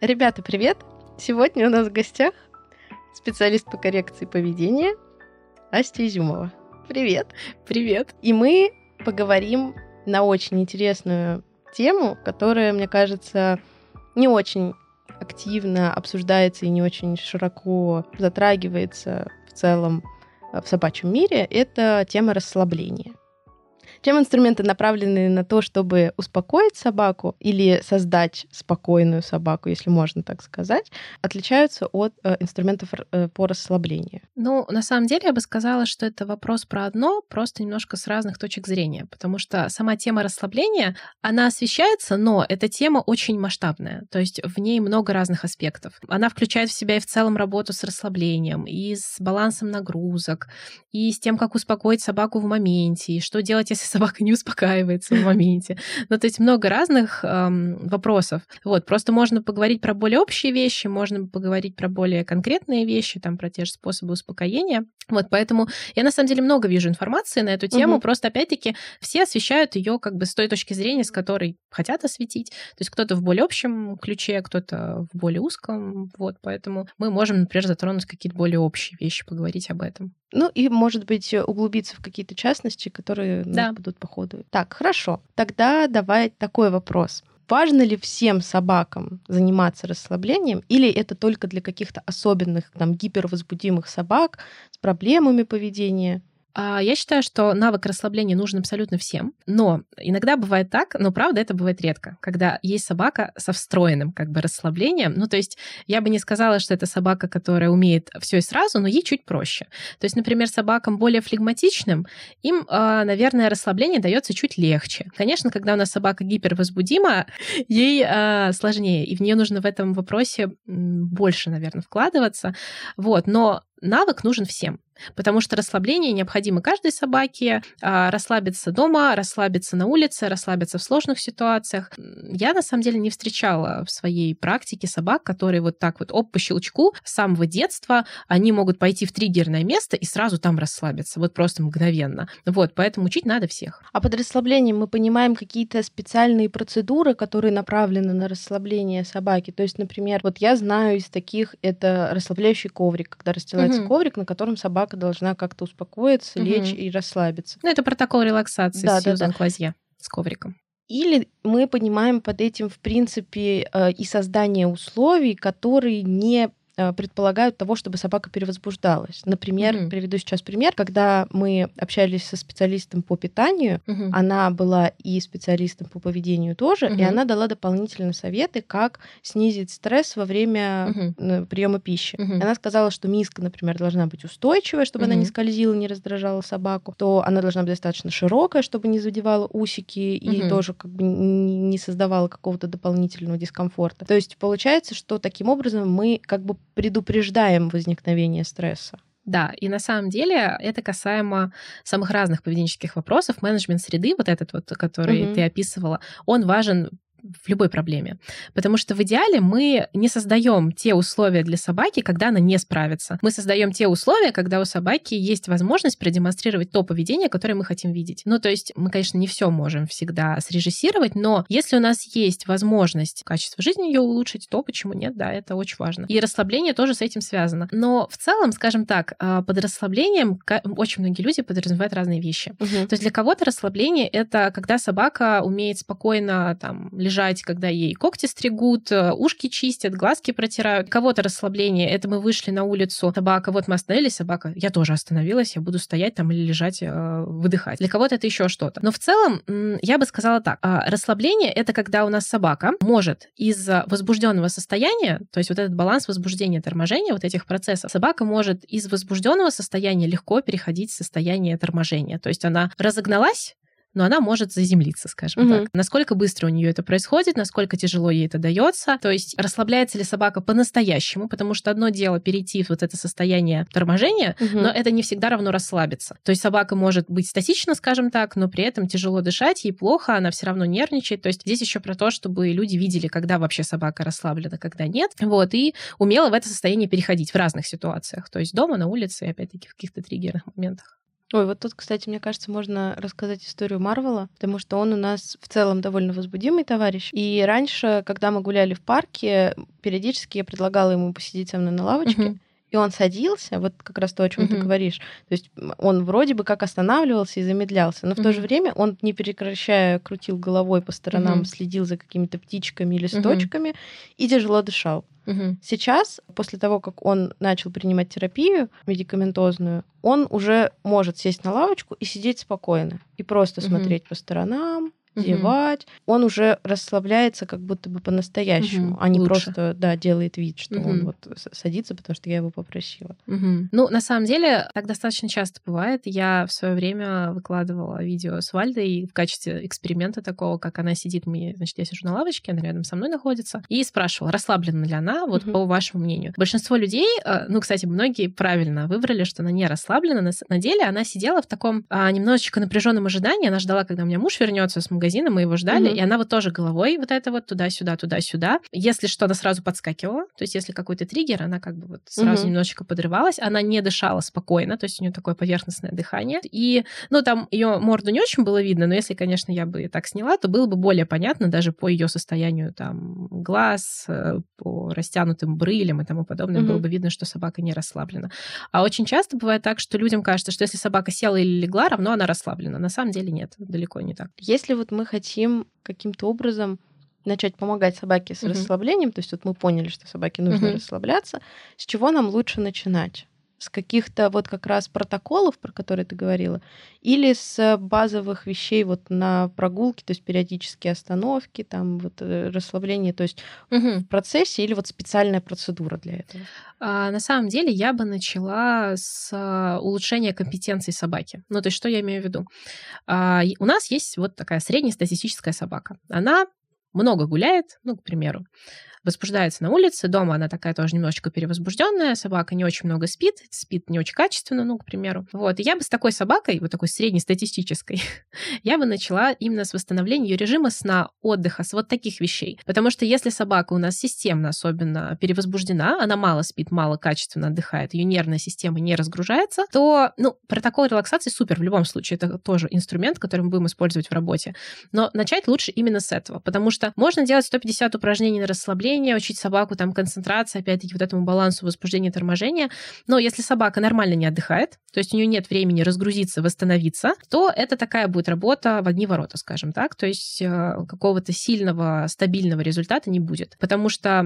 Ребята, привет! Сегодня у нас в гостях специалист по коррекции поведения Настя Изюмова. Привет! Привет! И мы поговорим на очень интересную тему, которая, мне кажется, не очень активно обсуждается и не очень широко затрагивается в целом в собачьем мире, это тема расслабления. Чем инструменты направлены на то, чтобы успокоить собаку или создать спокойную собаку, если можно так сказать, отличаются от э, инструментов э, по расслаблению? Ну, на самом деле, я бы сказала, что это вопрос про одно, просто немножко с разных точек зрения, потому что сама тема расслабления, она освещается, но эта тема очень масштабная, то есть в ней много разных аспектов. Она включает в себя и в целом работу с расслаблением, и с балансом нагрузок, и с тем, как успокоить собаку в моменте, и что делать, если собака не успокаивается в моменте. Ну, то есть много разных эм, вопросов. Вот, просто можно поговорить про более общие вещи, можно поговорить про более конкретные вещи, там, про те же способы успокоения. Вот, поэтому я, на самом деле, много вижу информации на эту тему, угу. просто, опять-таки, все освещают ее как бы с той точки зрения, с которой хотят осветить. То есть кто-то в более общем ключе, кто-то в более узком, вот, поэтому мы можем, например, затронуть какие-то более общие вещи, поговорить об этом. Ну и, может быть, углубиться в какие-то частности, которые да. будут по ходу. Так, хорошо. Тогда давай такой вопрос. Важно ли всем собакам заниматься расслаблением, или это только для каких-то особенных, там, гипервозбудимых собак с проблемами поведения? А, я считаю, что навык расслабления нужен абсолютно всем, но иногда бывает так, но правда это бывает редко, когда есть собака со встроенным как бы расслаблением. Ну, то есть я бы не сказала, что это собака, которая умеет все и сразу, но ей чуть проще. То есть, например, собакам более флегматичным, им, а, наверное, расслабление дается чуть легче. Конечно, когда у нас собака гипервозбудима, ей а, сложнее, и в нее нужно в этом вопросе больше, наверное, вкладываться. Вот, но навык нужен всем. Потому что расслабление необходимо каждой собаке. А, расслабиться дома, расслабиться на улице, расслабиться в сложных ситуациях. Я, на самом деле, не встречала в своей практике собак, которые вот так вот, оп, по щелчку, с самого детства, они могут пойти в триггерное место и сразу там расслабиться, вот просто мгновенно. Вот, поэтому учить надо всех. А под расслаблением мы понимаем какие-то специальные процедуры, которые направлены на расслабление собаки. То есть, например, вот я знаю из таких, это расслабляющий коврик, когда расстилается угу. коврик, на котором собака собака должна как-то успокоиться, угу. лечь и расслабиться. Ну, это протокол релаксации да, Сьюзан да, да. Клазье с ковриком. Или мы понимаем под этим, в принципе, э, и создание условий, которые не предполагают того, чтобы собака перевозбуждалась. Например, mm-hmm. приведу сейчас пример, когда мы общались со специалистом по питанию, mm-hmm. она была и специалистом по поведению тоже, mm-hmm. и она дала дополнительные советы, как снизить стресс во время mm-hmm. приема пищи. Mm-hmm. Она сказала, что миска, например, должна быть устойчивая, чтобы mm-hmm. она не скользила, не раздражала собаку, то она должна быть достаточно широкая, чтобы не задевала усики mm-hmm. и тоже как бы не создавала какого-то дополнительного дискомфорта. То есть получается, что таким образом мы как бы предупреждаем возникновение стресса. Да, и на самом деле это касаемо самых разных поведенческих вопросов. Менеджмент среды, вот этот вот, который mm-hmm. ты описывала, он важен в любой проблеме. Потому что в идеале мы не создаем те условия для собаки, когда она не справится. Мы создаем те условия, когда у собаки есть возможность продемонстрировать то поведение, которое мы хотим видеть. Ну, то есть мы, конечно, не все можем всегда срежиссировать, но если у нас есть возможность качество жизни ее улучшить, то почему нет? Да, это очень важно. И расслабление тоже с этим связано. Но в целом, скажем так, а, под расслаблением очень многие люди подразумевают разные вещи. Угу. То есть для кого-то расслабление это когда собака умеет спокойно там лежать лежать, когда ей когти стригут, э, ушки чистят, глазки протирают. Кого-то расслабление, это мы вышли на улицу, собака, вот мы остановились, собака, я тоже остановилась, я буду стоять там или лежать, э, выдыхать. Для кого-то это еще что-то. Но в целом, я бы сказала так, а, расслабление — это когда у нас собака может из возбужденного состояния, то есть вот этот баланс возбуждения, торможения, вот этих процессов, собака может из возбужденного состояния легко переходить в состояние торможения. То есть она разогналась, но она может заземлиться, скажем угу. так. Насколько быстро у нее это происходит, насколько тяжело ей это дается, то есть расслабляется ли собака по-настоящему, потому что одно дело перейти в вот это состояние торможения, угу. но это не всегда равно расслабиться. То есть собака может быть статична, скажем так, но при этом тяжело дышать, ей плохо, она все равно нервничает. То есть здесь еще про то, чтобы люди видели, когда вообще собака расслаблена, когда нет. Вот, и умело в это состояние переходить в разных ситуациях. То есть дома, на улице и опять-таки в каких-то триггерных моментах. Ой, вот тут, кстати, мне кажется, можно рассказать историю Марвела, потому что он у нас в целом довольно возбудимый товарищ. И раньше, когда мы гуляли в парке, периодически я предлагала ему посидеть со мной на лавочке. Uh-huh. И он садился, вот как раз то, о чем uh-huh. ты говоришь. То есть он вроде бы как останавливался и замедлялся, но в uh-huh. то же время он, не прекращая, крутил головой по сторонам, uh-huh. следил за какими-то птичками, листочками uh-huh. и тяжело дышал. Угу. Сейчас, после того, как он начал принимать терапию медикаментозную, он уже может сесть на лавочку и сидеть спокойно и просто угу. смотреть по сторонам, зевать, угу. он уже расслабляется как будто бы по-настоящему, угу. а не Лучше. просто, да, делает вид, что угу. он вот садится, потому что я его попросила. Угу. Ну, на самом деле, так достаточно часто бывает. Я в свое время выкладывала видео с Вальдой в качестве эксперимента такого, как она сидит, мне, значит, я сижу на лавочке, она рядом со мной находится, и спрашивала, расслаблена ли она, вот угу. по вашему мнению. Большинство людей, э, ну, кстати, многие правильно выбрали, что она не расслаблена. На деле она сидела в таком а, немножечко напряженном ожидании. Она ждала, когда у меня муж вернется с магазина, магазина, мы его ждали, угу. и она вот тоже головой вот это вот туда-сюда, туда-сюда. Если что, она сразу подскакивала, то есть если какой-то триггер, она как бы вот сразу угу. немножечко подрывалась, она не дышала спокойно, то есть у нее такое поверхностное дыхание. И, ну, там ее морду не очень было видно, но если, конечно, я бы так сняла, то было бы более понятно даже по ее состоянию там глаз, э, по растянутым брылям и тому подобное, угу. было бы видно, что собака не расслаблена. А очень часто бывает так, что людям кажется, что если собака села или легла, равно она расслаблена. На самом деле нет, далеко не так. Если вот мы хотим каким-то образом начать помогать собаке с угу. расслаблением, то есть вот мы поняли, что собаке нужно угу. расслабляться, с чего нам лучше начинать? С каких-то вот как раз протоколов, про которые ты говорила, или с базовых вещей вот на прогулке, то есть периодические остановки, там вот э, расслабление, то есть угу. в процессе или вот специальная процедура для этого? А, на самом деле я бы начала с а, улучшения компетенции собаки. Ну, то есть что я имею в виду? А, у нас есть вот такая среднестатистическая собака. Она много гуляет, ну, к примеру возбуждается на улице, дома она такая тоже немножечко перевозбужденная, собака не очень много спит, спит не очень качественно, ну, к примеру. Вот, и я бы с такой собакой, вот такой среднестатистической, я бы начала именно с восстановления ее режима сна, отдыха, с вот таких вещей. Потому что если собака у нас системно особенно перевозбуждена, она мало спит, мало качественно отдыхает, ее нервная система не разгружается, то, ну, протокол релаксации супер в любом случае, это тоже инструмент, который мы будем использовать в работе. Но начать лучше именно с этого, потому что можно делать 150 упражнений на расслабление, учить собаку там концентрации, опять-таки вот этому балансу возбуждения и торможения. Но если собака нормально не отдыхает, то есть у нее нет времени разгрузиться, восстановиться, то это такая будет работа в одни ворота, скажем так. То есть э, какого-то сильного, стабильного результата не будет. Потому что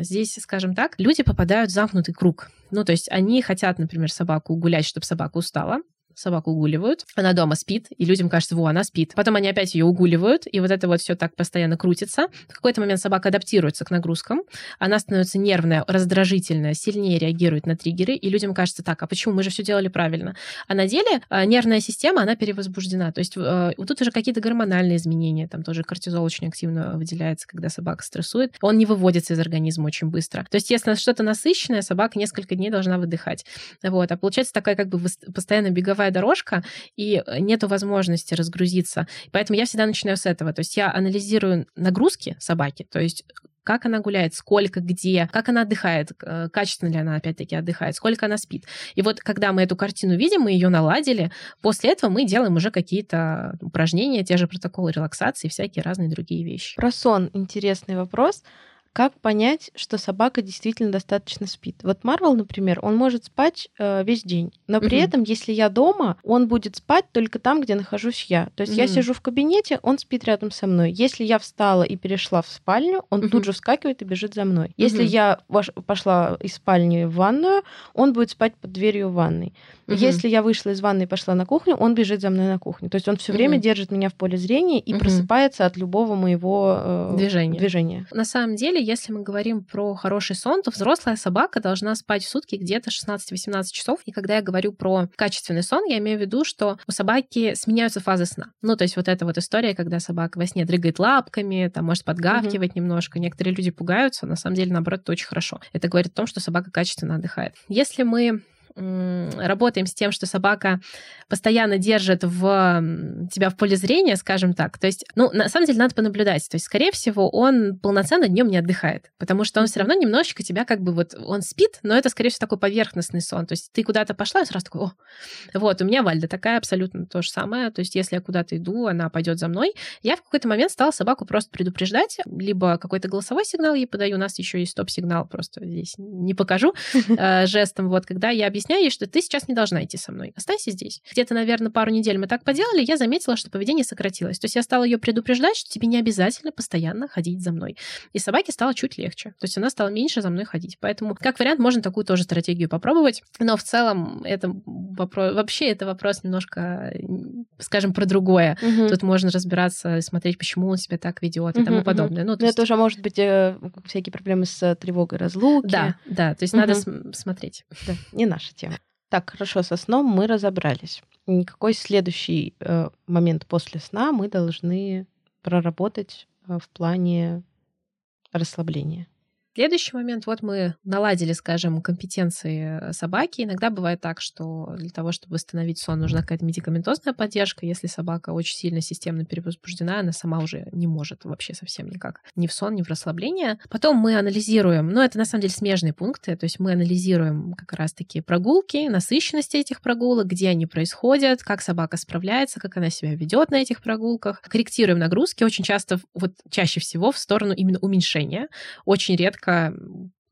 здесь, скажем так, люди попадают в замкнутый круг. Ну, то есть они хотят, например, собаку гулять, чтобы собака устала, собаку угуливают, она дома спит, и людям кажется, во, она спит. Потом они опять ее угуливают, и вот это вот все так постоянно крутится. В какой-то момент собака адаптируется к нагрузкам, она становится нервная, раздражительная, сильнее реагирует на триггеры, и людям кажется, так, а почему мы же все делали правильно? А на деле а, нервная система, она перевозбуждена. То есть э, вот тут уже какие-то гормональные изменения, там тоже кортизол очень активно выделяется, когда собака стрессует. Он не выводится из организма очень быстро. То есть если что-то насыщенное, собака несколько дней должна выдыхать. Вот. А получается такая как бы постоянно беговая беговая дорожка, и э, нету возможности разгрузиться. Поэтому я всегда начинаю с этого. То есть я анализирую нагрузки собаки, то есть как она гуляет, сколько, где, как она отдыхает, э, качественно ли она опять-таки отдыхает, сколько она спит. И вот когда мы эту картину видим, мы ее наладили, после этого мы делаем уже какие-то упражнения, те же протоколы релаксации, всякие разные другие вещи. Про сон интересный вопрос. Как понять, что собака действительно достаточно спит? Вот Марвел, например, он может спать э, весь день, но при угу. этом, если я дома, он будет спать только там, где нахожусь я. То есть угу. я сижу в кабинете, он спит рядом со мной. Если я встала и перешла в спальню, он угу. тут же вскакивает и бежит за мной. Если я пошла из спальни в ванную, он будет спать под дверью в ванной. Если я вышла из ванной и пошла на кухню, он бежит за мной на кухню. То есть он все время держит меня в поле зрения и просыпается от любого моего э, движения. движения. На самом деле, если мы говорим про хороший сон, то взрослая собака должна спать в сутки где-то 16-18 часов. И когда я говорю про качественный сон, я имею в виду, что у собаки сменяются фазы сна. Ну, то есть вот эта вот история, когда собака во сне дрыгает лапками, там может подгавкивать угу. немножко. Некоторые люди пугаются, на самом деле, наоборот, это очень хорошо. Это говорит о том, что собака качественно отдыхает. Если мы работаем с тем, что собака постоянно держит в тебя в поле зрения, скажем так. То есть, ну, на самом деле надо понаблюдать. То есть, скорее всего, он полноценно днем не отдыхает, потому что он все равно немножечко тебя как бы вот, он спит, но это, скорее всего, такой поверхностный сон. То есть ты куда-то пошла, и сразу такой, о, вот, у меня Вальда такая абсолютно то же самое. То есть если я куда-то иду, она пойдет за мной. Я в какой-то момент стала собаку просто предупреждать, либо какой-то голосовой сигнал ей подаю, у нас еще есть стоп-сигнал, просто здесь не покажу э, жестом, вот, когда я объясняю ей, что ты сейчас не должна идти со мной, останься здесь. Где-то, наверное, пару недель мы так поделали, я заметила, что поведение сократилось. То есть я стала ее предупреждать, что тебе не обязательно постоянно ходить за мной. И собаке стало чуть легче. То есть она стала меньше за мной ходить. Поэтому, как вариант, можно такую тоже стратегию попробовать. Но в целом это вопрос... Вообще это вопрос немножко, скажем, про другое. Угу. Тут можно разбираться, смотреть, почему он себя так ведет угу, и тому подобное. Ну, то есть... Это уже может быть э, всякие проблемы с тревогой разлуки. Да, да. То есть угу. надо смотреть. Да, не наша тема. Так, хорошо, со сном мы разобрались. Никакой следующий э, момент после сна мы должны проработать э, в плане расслабления. Следующий момент, вот мы наладили, скажем, компетенции собаки. Иногда бывает так, что для того, чтобы восстановить сон, нужна какая-то медикаментозная поддержка. Если собака очень сильно системно перевозбуждена, она сама уже не может вообще совсем никак. Ни в сон, ни в расслабление. Потом мы анализируем, ну, это на самом деле смежные пункты, то есть мы анализируем как раз-таки прогулки, насыщенность этих прогулок, где они происходят, как собака справляется, как она себя ведет на этих прогулках. Корректируем нагрузки очень часто, вот чаще всего в сторону именно уменьшения. Очень редко редко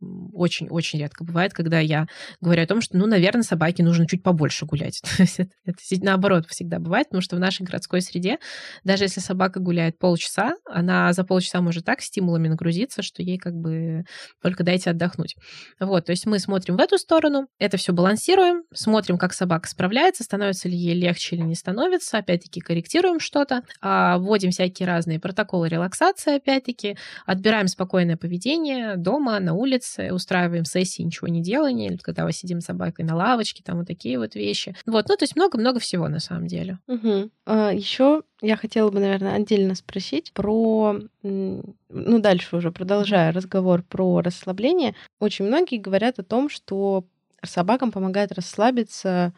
очень-очень редко бывает, когда я говорю о том, что, ну, наверное, собаке нужно чуть побольше гулять. То есть это, это наоборот всегда бывает, потому что в нашей городской среде, даже если собака гуляет полчаса, она за полчаса может так стимулами нагрузиться, что ей как бы только дайте отдохнуть. Вот, то есть мы смотрим в эту сторону, это все балансируем, смотрим, как собака справляется, становится ли ей легче или не становится, опять-таки корректируем что-то, а, вводим всякие разные протоколы релаксации, опять-таки, отбираем спокойное поведение дома, на улице, устраиваем сессии ничего не делания, или когда мы сидим с собакой на лавочке, там вот такие вот вещи. Вот, ну, то есть много-много всего на самом деле. Угу. А, еще я хотела бы, наверное, отдельно спросить про, ну, дальше уже продолжая разговор про расслабление. Очень многие говорят о том, что собакам помогает расслабиться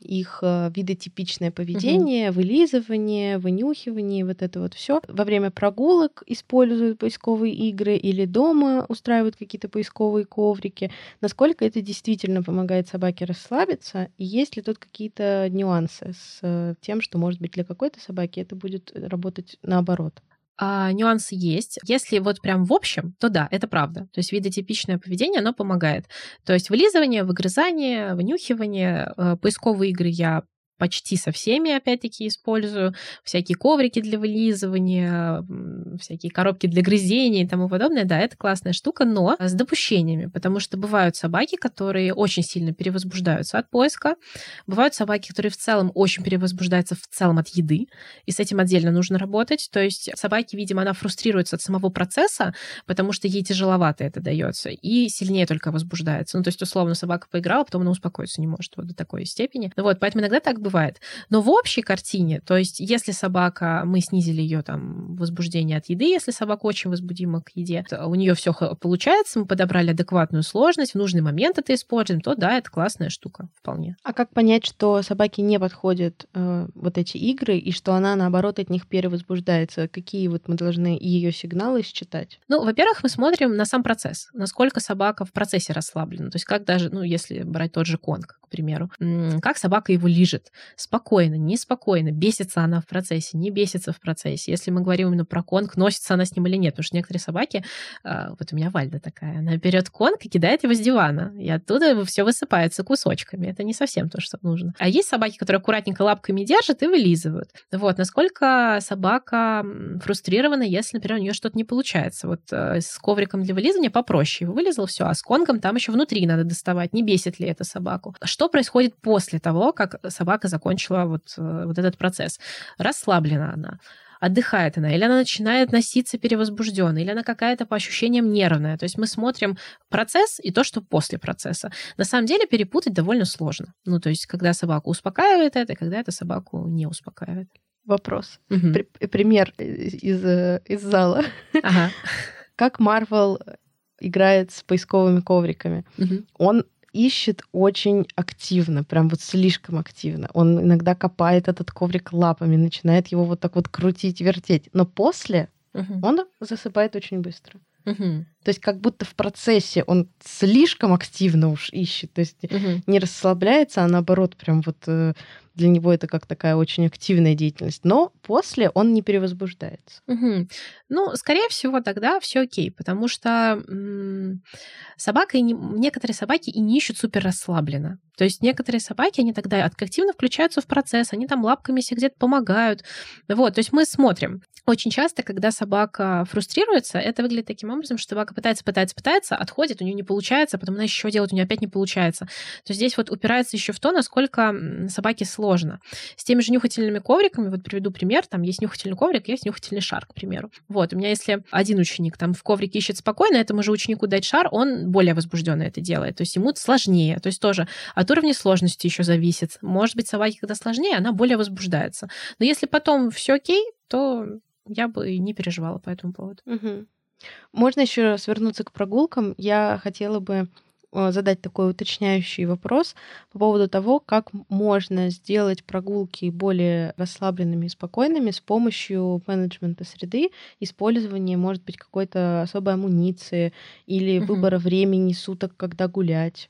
их э, видотипичное поведение, угу. вылизывание, вынюхивание, вот это вот все. Во время прогулок используют поисковые игры или дома устраивают какие-то поисковые коврики. Насколько это действительно помогает собаке расслабиться? И есть ли тут какие-то нюансы с э, тем, что, может быть, для какой-то собаки это будет работать наоборот? А, нюансы есть. Если вот прям в общем, то да, это правда. То есть видотипичное поведение, оно помогает. То есть вылизывание, выгрызание, вынюхивание, э, поисковые игры я почти со всеми, опять-таки, использую. Всякие коврики для вылизывания, всякие коробки для грызения и тому подобное. Да, это классная штука, но с допущениями, потому что бывают собаки, которые очень сильно перевозбуждаются от поиска, бывают собаки, которые в целом очень перевозбуждаются в целом от еды, и с этим отдельно нужно работать. То есть собаки, видимо, она фрустрируется от самого процесса, потому что ей тяжеловато это дается, и сильнее только возбуждается. Ну, то есть, условно, собака поиграла, потом она успокоиться не может вот до такой степени. Вот, поэтому иногда так бывает. Но в общей картине, то есть если собака, мы снизили ее там возбуждение от еды, если собака очень возбудима к еде, у нее все получается, мы подобрали адекватную сложность, в нужный момент это используем, то да, это классная штука вполне. А как понять, что собаке не подходят э, вот эти игры и что она наоборот от них перевозбуждается? Какие вот мы должны ее сигналы считать? Ну, во-первых, мы смотрим на сам процесс, насколько собака в процессе расслаблена. То есть как даже, ну, если брать тот же конг, к примеру, как собака его лижет, спокойно, неспокойно, бесится она в процессе, не бесится в процессе. Если мы говорим именно про конг, носится она с ним или нет, потому что некоторые собаки, а, вот у меня Вальда такая, она берет конг и кидает его с дивана, и оттуда все высыпается кусочками. Это не совсем то, что нужно. А есть собаки, которые аккуратненько лапками держат и вылизывают. Вот, насколько собака фрустрирована, если, например, у нее что-то не получается. Вот э, с ковриком для вылизывания попроще. Его вылезал, все, а с конгом там еще внутри надо доставать. Не бесит ли это собаку? Что происходит после того, как собака закончила вот, э, вот этот процесс. Расслаблена она отдыхает она, или она начинает носиться перевозбужденной, или она какая-то по ощущениям нервная. То есть мы смотрим процесс и то, что после процесса. На самом деле перепутать довольно сложно. Ну, то есть когда собаку успокаивает это, и когда это собаку не успокаивает. Вопрос. Угу. При- пример из, э, из зала. Ага. Как Марвел играет с поисковыми ковриками. Угу. Он ищет очень активно, прям вот слишком активно. Он иногда копает этот коврик лапами, начинает его вот так вот крутить, вертеть. Но после угу. он засыпает очень быстро. Угу. То есть как будто в процессе он слишком активно уж ищет, то есть угу. не расслабляется, а наоборот прям вот э, для него это как такая очень активная деятельность. Но после он не перевозбуждается. Угу. Ну, скорее всего, тогда все окей, потому что м- собака и не, некоторые собаки и не ищут супер расслабленно. То есть некоторые собаки, они тогда активно включаются в процесс, они там лапками себе где-то помогают. Вот, то есть мы смотрим. Очень часто, когда собака фрустрируется, это выглядит таким образом, что собака пытается, пытается, пытается, отходит, у нее не получается, потом она еще делает, у нее опять не получается. То здесь вот упирается еще в то, насколько собаке сложно. С теми же нюхательными ковриками, вот приведу пример, там есть нюхательный коврик, есть нюхательный шар, к примеру. Вот, у меня если один ученик там в коврике ищет спокойно, этому же ученику дать шар, он более возбужденно это делает. То есть ему сложнее. То есть тоже от уровня сложности еще зависит. Может быть, собаке, когда сложнее, она более возбуждается. Но если потом все окей, то я бы не переживала по этому поводу. Угу. Можно еще раз вернуться к прогулкам. Я хотела бы э, задать такой уточняющий вопрос по поводу того, как можно сделать прогулки более расслабленными и спокойными с помощью менеджмента среды, использования, может быть, какой-то особой амуниции или угу. выбора времени суток, когда гулять.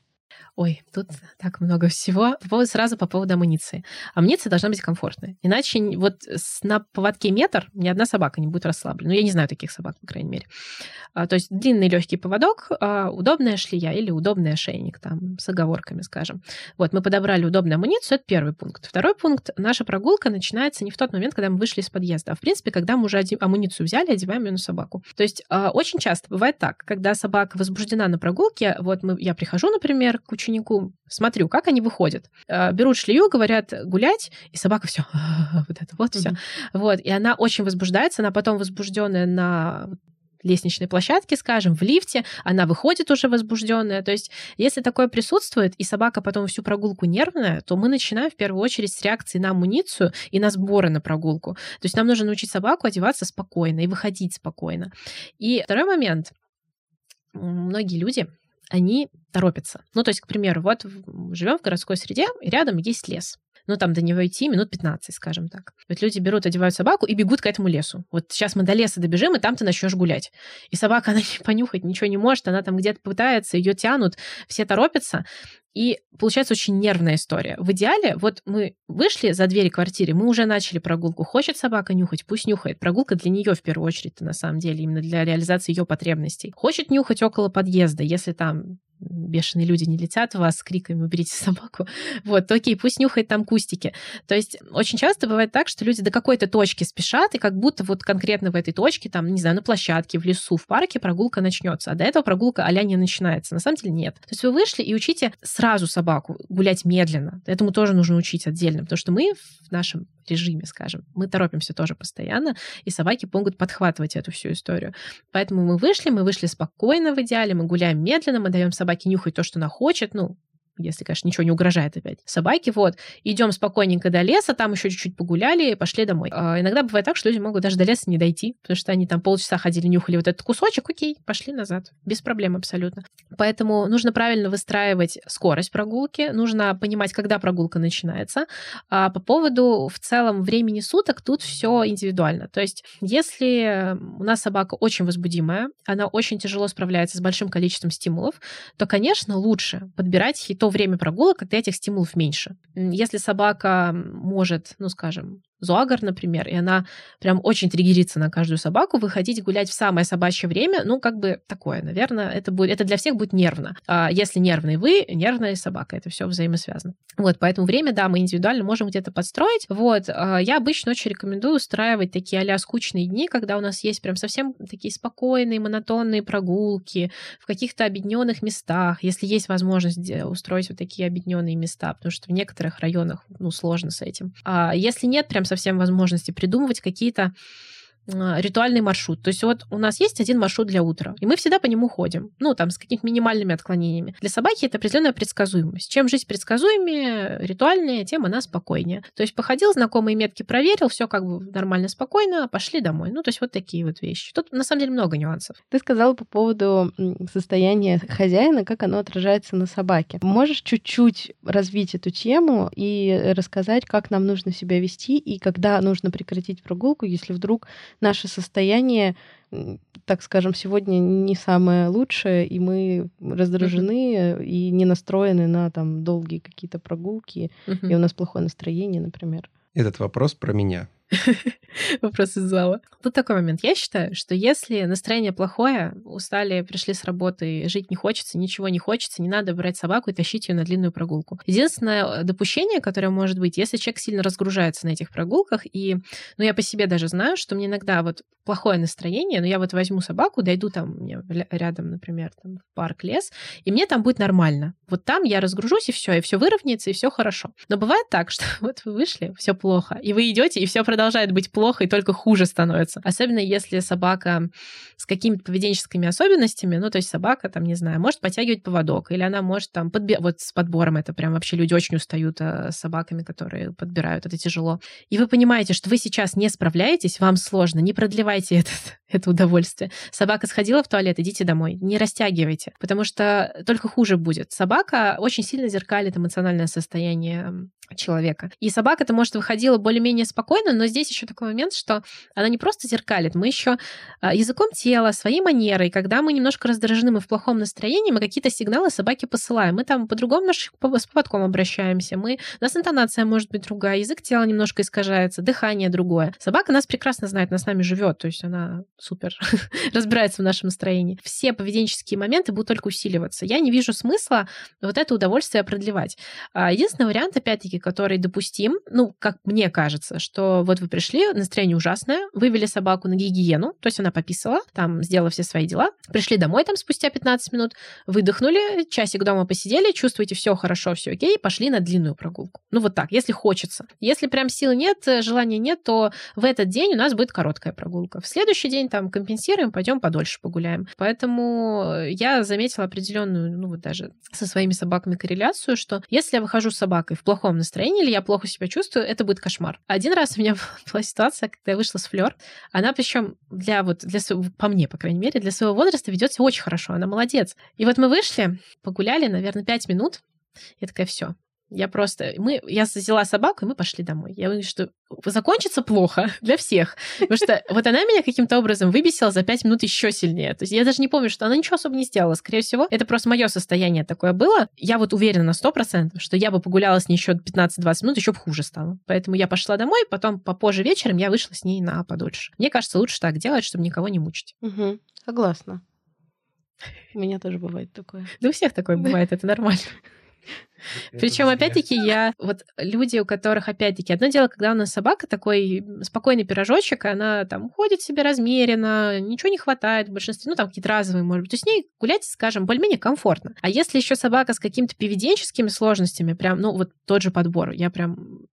Ой, тут так много всего. По поводу, сразу по поводу амуниции. Амуниция должна быть комфортной. Иначе вот на поводке метр ни одна собака не будет расслаблена. Ну, я не знаю таких собак, по крайней мере. А, то есть длинный легкий поводок, а, удобная шлея или удобный ошейник, там, с оговорками, скажем. Вот, мы подобрали удобную амуницию, это первый пункт. Второй пункт. Наша прогулка начинается не в тот момент, когда мы вышли из подъезда, а, в принципе, когда мы уже амуницию взяли, одеваем ее на собаку. То есть а, очень часто бывает так, когда собака возбуждена на прогулке, вот мы, я прихожу, например, к ученику, смотрю, как они выходят. Э, берут шлею, говорят гулять, и собака все, вот это вот все. Вот, и она очень возбуждается, она потом возбужденная на лестничной площадке, скажем, в лифте, она выходит уже возбужденная. То есть, если такое присутствует, и собака потом всю прогулку нервная, то мы начинаем в первую очередь с реакции на амуницию и на сборы на прогулку. То есть нам нужно научить собаку одеваться спокойно и выходить спокойно. И второй момент. Многие люди они торопятся. Ну, то есть, к примеру, вот живем в городской среде, и рядом есть лес. Ну, там до него идти минут 15, скажем так. Вот люди берут, одевают собаку и бегут к этому лесу. Вот сейчас мы до леса добежим, и там ты начнешь гулять. И собака, она не понюхать ничего не может, она там где-то пытается, ее тянут, все торопятся. И получается очень нервная история. В идеале, вот мы вышли за двери квартиры, мы уже начали прогулку. Хочет собака нюхать, пусть нюхает. Прогулка для нее в первую очередь, на самом деле, именно для реализации ее потребностей. Хочет нюхать около подъезда, если там бешеные люди не летят в вас с криками «уберите собаку», вот, окей, пусть нюхает там кустики. То есть очень часто бывает так, что люди до какой-то точки спешат, и как будто вот конкретно в этой точке, там, не знаю, на площадке, в лесу, в парке прогулка начнется, а до этого прогулка а не начинается. На самом деле нет. То есть вы вышли и учите сразу собаку гулять медленно. Этому тоже нужно учить отдельно, потому что мы в нашем режиме, скажем, мы торопимся тоже постоянно, и собаки могут подхватывать эту всю историю. Поэтому мы вышли, мы вышли спокойно в идеале, мы гуляем медленно, мы даем собаке нюхать то, что она хочет, ну, если, конечно, ничего не угрожает опять. Собаки, вот, идем спокойненько до леса, там еще чуть-чуть погуляли и пошли домой. А иногда бывает так, что люди могут даже до леса не дойти, потому что они там полчаса ходили, нюхали вот этот кусочек, окей, пошли назад. Без проблем абсолютно. Поэтому нужно правильно выстраивать скорость прогулки, нужно понимать, когда прогулка начинается. А по поводу в целом времени суток тут все индивидуально. То есть, если у нас собака очень возбудимая, она очень тяжело справляется с большим количеством стимулов, то, конечно, лучше подбирать время прогулок, когда этих стимулов меньше. Если собака может, ну, скажем, зоагар, например, и она прям очень триггерится на каждую собаку, выходить гулять в самое собачье время, ну, как бы такое, наверное, это будет, это для всех будет нервно. А если нервный вы, нервная собака, это все взаимосвязано. Вот, поэтому время, да, мы индивидуально можем где-то подстроить. Вот, а я обычно очень рекомендую устраивать такие а скучные дни, когда у нас есть прям совсем такие спокойные, монотонные прогулки в каких-то объединенных местах, если есть возможность устроить вот такие объединенные места, потому что в некоторых районах, ну, сложно с этим. А если нет прям совсем возможности придумывать какие-то ритуальный маршрут. То есть вот у нас есть один маршрут для утра, и мы всегда по нему ходим. Ну, там, с какими-то минимальными отклонениями. Для собаки это определенная предсказуемость. Чем жизнь предсказуемее, ритуальнее, тем она спокойнее. То есть походил, знакомые метки проверил, все как бы нормально, спокойно, пошли домой. Ну, то есть вот такие вот вещи. Тут на самом деле много нюансов. Ты сказала по поводу состояния хозяина, как оно отражается на собаке. Можешь чуть-чуть развить эту тему и рассказать, как нам нужно себя вести и когда нужно прекратить прогулку, если вдруг наше состояние так скажем, сегодня не самое лучшее, и мы раздражены mm-hmm. и не настроены на там долгие какие-то прогулки, mm-hmm. и у нас плохое настроение, например. Этот вопрос про меня. Вопрос из зала. Тут такой момент. Я считаю, что если настроение плохое, устали, пришли с работы, жить не хочется, ничего не хочется, не надо брать собаку и тащить ее на длинную прогулку. Единственное допущение, которое может быть, если человек сильно разгружается на этих прогулках, и, ну, я по себе даже знаю, что мне иногда вот плохое настроение, но я вот возьму собаку, дойду там мне рядом, например, там, в парк, лес, и мне там будет нормально. Вот там я разгружусь, и все, и все выровняется, и все хорошо. Но бывает так, что вот вы вышли, все плохо, и вы идете, и все продолжается продолжает быть плохо и только хуже становится. Особенно если собака с какими-то поведенческими особенностями, ну, то есть собака, там, не знаю, может подтягивать поводок, или она может там подби... вот с подбором это прям вообще люди очень устают э, с собаками, которые подбирают, это тяжело. И вы понимаете, что вы сейчас не справляетесь, вам сложно, не продлевайте этот, это удовольствие. Собака сходила в туалет, идите домой, не растягивайте, потому что только хуже будет. Собака очень сильно зеркалит эмоциональное состояние человека. И собака-то, может, выходила более-менее спокойно, но здесь еще такой момент, что она не просто зеркалит, мы еще а, языком тела, своей манерой, когда мы немножко раздражены, мы в плохом настроении, мы какие-то сигналы собаке посылаем. Мы там по-другому с поводком обращаемся, мы, у нас интонация может быть другая, язык тела немножко искажается, дыхание другое. Собака нас прекрасно знает, она с нами живет, то есть она супер разбирается в нашем настроении. Все поведенческие моменты будут только усиливаться. Я не вижу смысла вот это удовольствие продлевать. А, единственный вариант, опять-таки, который допустим, ну, как мне кажется, что вот вы пришли, настроение ужасное, вывели собаку на гигиену, то есть она пописала, там сделала все свои дела, пришли домой там спустя 15 минут, выдохнули, часик дома посидели, чувствуете все хорошо, все окей, пошли на длинную прогулку. Ну вот так, если хочется. Если прям сил нет, желания нет, то в этот день у нас будет короткая прогулка. В следующий день там компенсируем, пойдем подольше погуляем. Поэтому я заметила определенную, ну вот даже со своими собаками корреляцию, что если я выхожу с собакой в плохом настроении или я плохо себя чувствую, это будет кошмар. Один раз у меня была ситуация, когда я вышла с Флёр. Она причем для вот, для по мне, по крайней мере, для своего возраста ведет себя очень хорошо. Она молодец. И вот мы вышли, погуляли, наверное, пять минут. Я такая, все, я просто... Мы, я взяла собаку, и мы пошли домой. Я говорю, что закончится плохо для всех. Потому что вот она меня каким-то образом выбесила за пять минут еще сильнее. То есть я даже не помню, что она ничего особо не сделала. Скорее всего, это просто мое состояние такое было. Я вот уверена на сто процентов, что я бы погуляла с ней еще 15-20 минут, еще бы хуже стало. Поэтому я пошла домой, потом попозже вечером я вышла с ней на подольше. Мне кажется, лучше так делать, чтобы никого не мучить. Угу. Согласна. У меня тоже бывает такое. Да у всех такое бывает, это нормально. Причем, опять-таки, я... Вот люди, у которых, опять-таки, одно дело, когда у нас собака такой спокойный пирожочек, она там ходит себе размеренно, ничего не хватает в большинстве, ну, там какие-то разовые, может быть. То с ней гулять, скажем, более-менее комфортно. А если еще собака с какими-то поведенческими сложностями, прям, ну, вот тот же подбор, я прям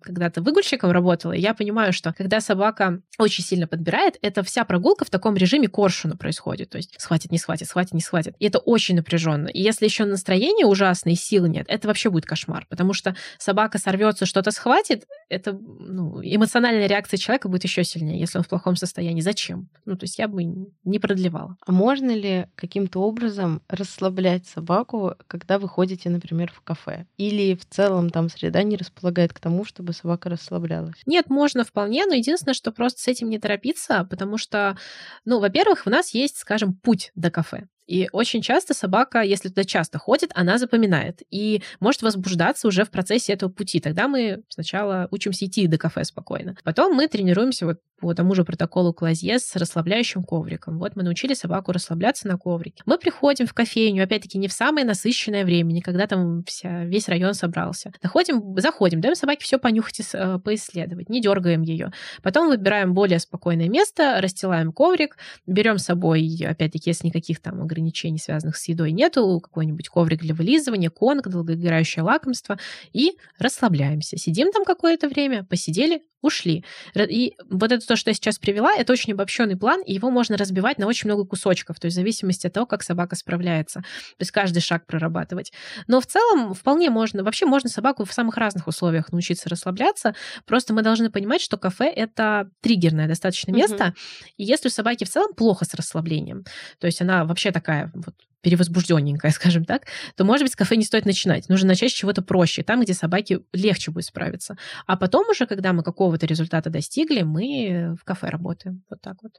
когда-то выгульщиком работала, и я понимаю, что когда собака очень сильно подбирает, это вся прогулка в таком режиме коршуна происходит. То есть схватит, не схватит, схватит, не схватит. И это очень напряженно. И если еще настроение ужасное и силы нет, это вообще будет кошмар. Потому что собака сорвется, что-то схватит, это ну, эмоциональная реакция человека будет еще сильнее, если он в плохом состоянии. Зачем? Ну, то есть я бы не продлевала. А можно ли каким-то образом расслаблять собаку, когда вы ходите, например, в кафе? Или в целом там среда не располагает к тому, чтобы собака расслаблялась? Нет, можно вполне, но единственное, что просто с этим не торопиться, потому что, ну, во-первых, у нас есть, скажем, путь до кафе. И очень часто собака, если туда часто ходит, она запоминает и может возбуждаться уже в процессе этого пути. Тогда мы сначала учимся идти до кафе спокойно. Потом мы тренируемся вот по тому же протоколу Клазье с расслабляющим ковриком. Вот мы научили собаку расслабляться на коврике. Мы приходим в кофейню, опять-таки, не в самое насыщенное время, не когда там вся, весь район собрался. Заходим, заходим, даем собаке все понюхать и э, поисследовать, не дергаем ее. Потом выбираем более спокойное место, расстилаем коврик, берем с собой, опять-таки, если никаких там ограничений, связанных с едой, нету, какой-нибудь коврик для вылизывания, конг, долгоиграющее лакомство, и расслабляемся. Сидим там какое-то время, посидели, ушли. И вот это то, что я сейчас привела, это очень обобщенный план, и его можно разбивать на очень много кусочков, то есть в зависимости от того, как собака справляется. То есть каждый шаг прорабатывать. Но в целом вполне можно, вообще можно собаку в самых разных условиях научиться расслабляться. Просто мы должны понимать, что кафе — это триггерное достаточно место, угу. и если у собаки в целом плохо с расслаблением, то есть она вообще такая вот перевозбужденненькая, скажем так, то, может быть, с кафе не стоит начинать. Нужно начать с чего-то проще, там, где собаке легче будет справиться. А потом уже, когда мы какого-то результата достигли, мы в кафе работаем. Вот так вот.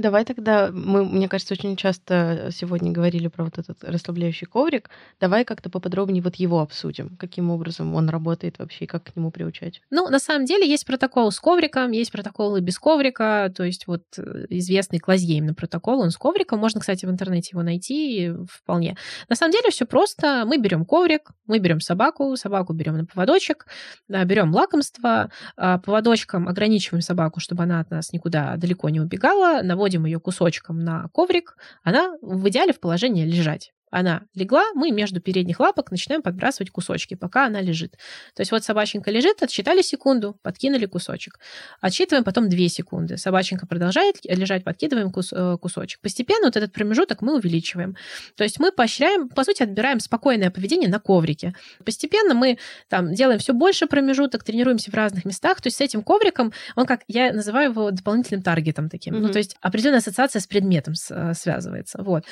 Давай тогда, мы, мне кажется, очень часто сегодня говорили про вот этот расслабляющий коврик. Давай как-то поподробнее вот его обсудим. Каким образом он работает вообще и как к нему приучать? Ну, на самом деле есть протокол с ковриком, есть протоколы без коврика, то есть вот э, известный клазье именно протокол, он с ковриком. Можно, кстати, в интернете его найти вполне. На самом деле все просто. Мы берем коврик, мы берем собаку, собаку берем на поводочек, берем лакомство, а, поводочком ограничиваем собаку, чтобы она от нас никуда далеко не убегала, наводим наводим ее кусочком на коврик, она в идеале в положении лежать. Она легла, мы между передних лапок начинаем подбрасывать кусочки, пока она лежит. То есть вот собаченька лежит, отсчитали секунду, подкинули кусочек. Отсчитываем потом 2 секунды. Собаченька продолжает лежать, подкидываем кус, э, кусочек. Постепенно вот этот промежуток мы увеличиваем. То есть мы поощряем, по сути, отбираем спокойное поведение на коврике. Постепенно мы там делаем все больше промежуток, тренируемся в разных местах. То есть с этим ковриком, он как, я называю его дополнительным таргетом таким. Mm-hmm. Ну, то есть определенная ассоциация с предметом э, связывается. Вот.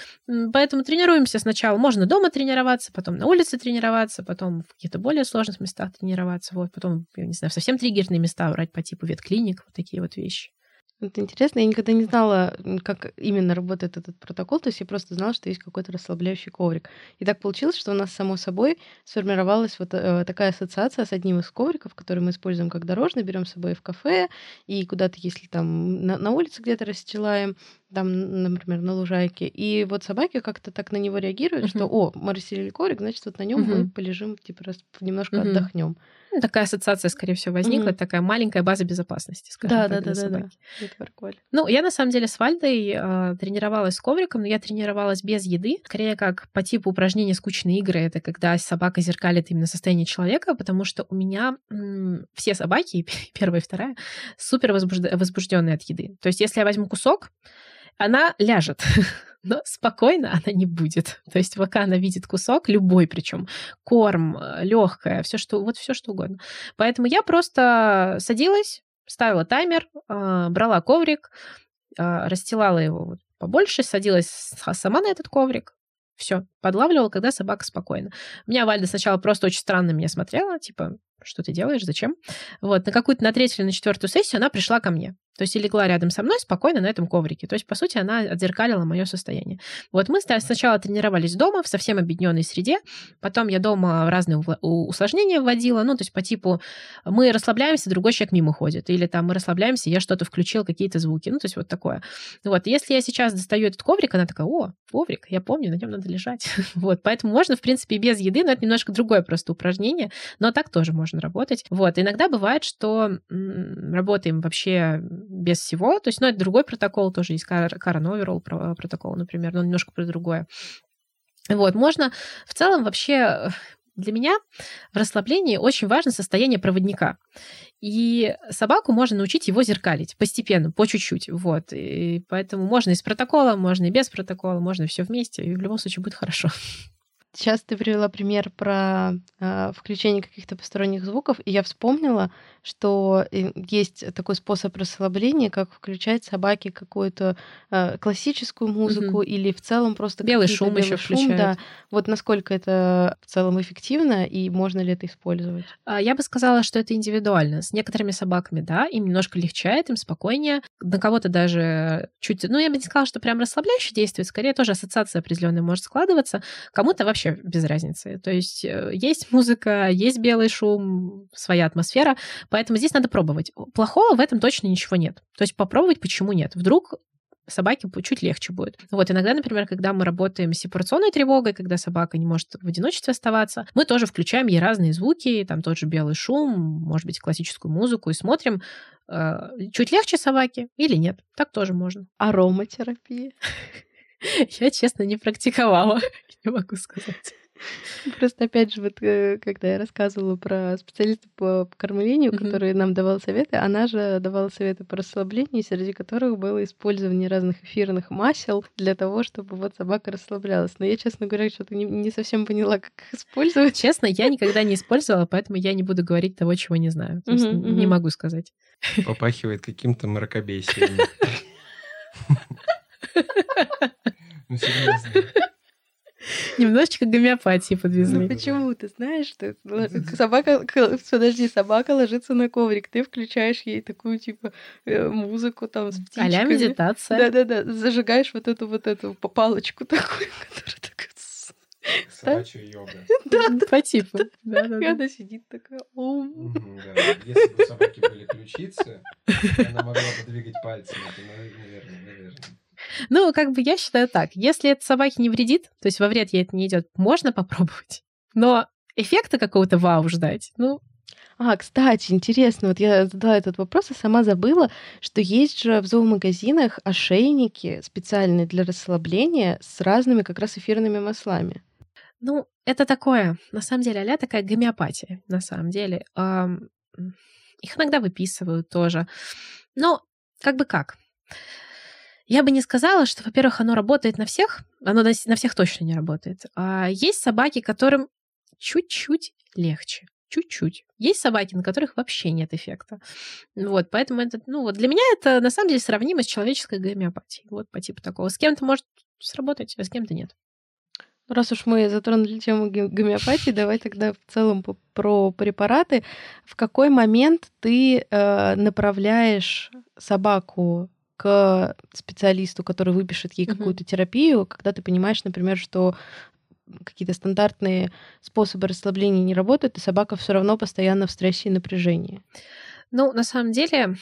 Поэтому тренируемся с сначала можно дома тренироваться, потом на улице тренироваться, потом в каких-то более сложных местах тренироваться, вот, потом, я не знаю, совсем триггерные места брать по типу ветклиник, вот такие вот вещи. Это интересно. Я никогда не знала, как именно работает этот протокол. То есть я просто знала, что есть какой-то расслабляющий коврик. И так получилось, что у нас само собой сформировалась вот э, такая ассоциация с одним из ковриков, который мы используем как дорожный, берем с собой в кафе и куда-то, если там на, на улице где-то расстилаем, там, например, на лужайке. И вот собаки как-то так на него реагируют, uh-huh. что, о, мы расстелили коврик, значит, вот на нем uh-huh. мы полежим, типа, раз, немножко uh-huh. отдохнем. Ну, такая ассоциация, скорее всего, возникла, mm-hmm. такая маленькая база безопасности, скажем да, так, да, да, собаки. Да, да. Ну, я на самом деле с Вальдой э, тренировалась с ковриком, но я тренировалась без еды, скорее как по типу упражнения скучные игры, это когда собака зеркалит именно состояние человека, потому что у меня м- все собаки, первая и вторая, супер возбужд... возбужденные от еды. То есть, если я возьму кусок, она ляжет. но спокойно она не будет. То есть пока она видит кусок, любой причем, корм, э, легкое, все что, вот все что угодно. Поэтому я просто садилась, ставила таймер, а, брала коврик, а, расстилала его побольше, садилась сама на этот коврик, все, подлавливала, когда собака спокойна. У меня Вальда сначала просто очень странно меня смотрела, типа, что ты делаешь, зачем? Вот, на какую-то, на третью или на четвертую сессию она пришла ко мне. То есть и легла рядом со мной спокойно на этом коврике. То есть, по сути, она отзеркалила мое состояние. Вот мы сначала тренировались дома в совсем объединенной среде, потом я дома разные усложнения вводила, ну, то есть по типу мы расслабляемся, другой человек мимо ходит, или там мы расслабляемся, я что-то включил, какие-то звуки, ну, то есть вот такое. Вот, если я сейчас достаю этот коврик, она такая, о, коврик, я помню, на нем надо лежать. вот, поэтому можно, в принципе, без еды, но это немножко другое просто упражнение, но так тоже можно работать. Вот, иногда бывает, что работаем вообще без всего. То есть, ну, это другой протокол, тоже есть Current Overall протокол, например, но немножко про другое. Вот, можно в целом вообще для меня в расслаблении очень важно состояние проводника. И собаку можно научить его зеркалить постепенно, по чуть-чуть. Вот. И поэтому можно и с протокола, можно и без протокола, можно все вместе, и в любом случае будет хорошо. Сейчас ты привела пример про э, включение каких-то посторонних звуков, и я вспомнила, что э, есть такой способ расслабления, как включать собаке какую-то э, классическую музыку угу. или в целом просто белый шум белый еще шум, включают. Да. Вот насколько это в целом эффективно и можно ли это использовать? А, я бы сказала, что это индивидуально. С некоторыми собаками, да, им немножко легчает, им спокойнее. На кого-то даже чуть, ну я бы не сказала, что прям расслабляюще действует, скорее тоже ассоциация определенная может складываться. Кому-то вообще без разницы. То есть э, есть музыка, есть белый шум, своя атмосфера, поэтому здесь надо пробовать. Плохого в этом точно ничего нет. То есть попробовать почему нет. Вдруг собаке чуть легче будет. Вот иногда, например, когда мы работаем с сепарационной тревогой, когда собака не может в одиночестве оставаться, мы тоже включаем ей разные звуки, там тот же белый шум, может быть, классическую музыку, и смотрим, э, чуть легче собаке или нет. Так тоже можно. Ароматерапия. Я, честно, не практиковала, не могу сказать. Просто опять же, вот э, когда я рассказывала про специалиста по кормлению, который нам давал советы, она же давала советы по расслаблению, среди которых было использование разных эфирных масел для того, чтобы вот собака расслаблялась. Но я, честно говоря, что-то не, не совсем поняла, как их использовать. Честно, я никогда не использовала, поэтому я не буду говорить того, чего не знаю. То есть не могу сказать. Попахивает каким-то мракобесием. Ну, серьезно. Немножечко гомеопатии подвезли. Ну почему? Ты знаешь, что собака... Подожди, собака ложится на коврик, ты включаешь ей такую, типа, э, музыку там с птичками. а медитация. Да-да-да, зажигаешь вот эту вот эту палочку такую, которая такая... Собачья йога. Да, по типу. Да, да, И она сидит такая... «Ом». Да. Если бы у собаки были ключицы, она могла бы двигать пальцами, то, наверное, наверное. Ну, как бы я считаю так. Если это собаке не вредит, то есть во вред ей это не идет, можно попробовать. Но эффекта какого-то вау ждать, ну, а, кстати, интересно, вот я задала этот вопрос и сама забыла, что есть же в зоомагазинах ошейники специальные для расслабления с разными как раз эфирными маслами. Ну, это такое, на самом деле, а такая гомеопатия, на самом деле. Их иногда выписывают тоже. Но как бы как. Я бы не сказала, что, во-первых, оно работает на всех, оно на всех точно не работает. А есть собаки, которым чуть-чуть легче. Чуть-чуть. Есть собаки, на которых вообще нет эффекта. Вот, поэтому это, ну, вот для меня это на самом деле сравнимо с человеческой гомеопатией. Вот по типу такого. С кем-то может сработать, а с кем-то нет. Раз уж мы затронули тему гомеопатии, давай тогда в целом про препараты. В какой момент ты э, направляешь собаку к специалисту, который выпишет ей какую-то терапию, когда ты понимаешь, например, что какие-то стандартные способы расслабления не работают, и собака все равно постоянно в стрессе и напряжении. Ну, на самом деле,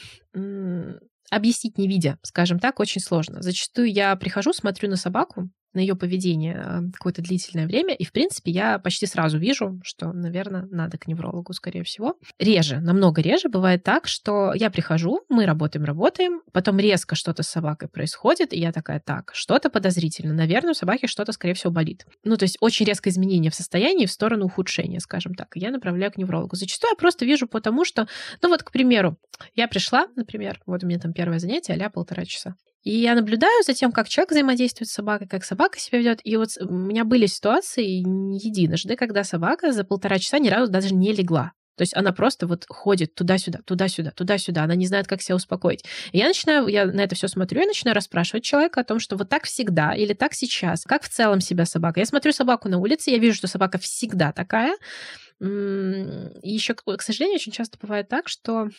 объяснить не видя, скажем так, очень сложно. Зачастую я прихожу, смотрю на собаку, на ее поведение а, какое-то длительное время, и, в принципе, я почти сразу вижу, что, наверное, надо к неврологу, скорее всего. Реже, намного реже бывает так, что я прихожу, мы работаем, работаем, потом резко что-то с собакой происходит, и я такая, так, что-то подозрительно, наверное, у собаки что-то, скорее всего, болит. Ну, то есть очень резкое изменение в состоянии в сторону ухудшения, скажем так, я направляю к неврологу. Зачастую я просто вижу потому, что, ну вот, к примеру, я пришла, например, вот у меня там первое занятие, а полтора часа. И я наблюдаю за тем, как человек взаимодействует с собакой, как собака себя ведет. И вот у меня были ситуации единожды, когда собака за полтора часа ни разу даже не легла. То есть она просто вот ходит туда-сюда, туда-сюда, туда-сюда. Она не знает, как себя успокоить. И я начинаю, я на это все смотрю, я начинаю расспрашивать человека о том, что вот так всегда или так сейчас, как в целом себя собака. Я смотрю собаку на улице, я вижу, что собака всегда такая. И еще, к сожалению, очень часто бывает так, что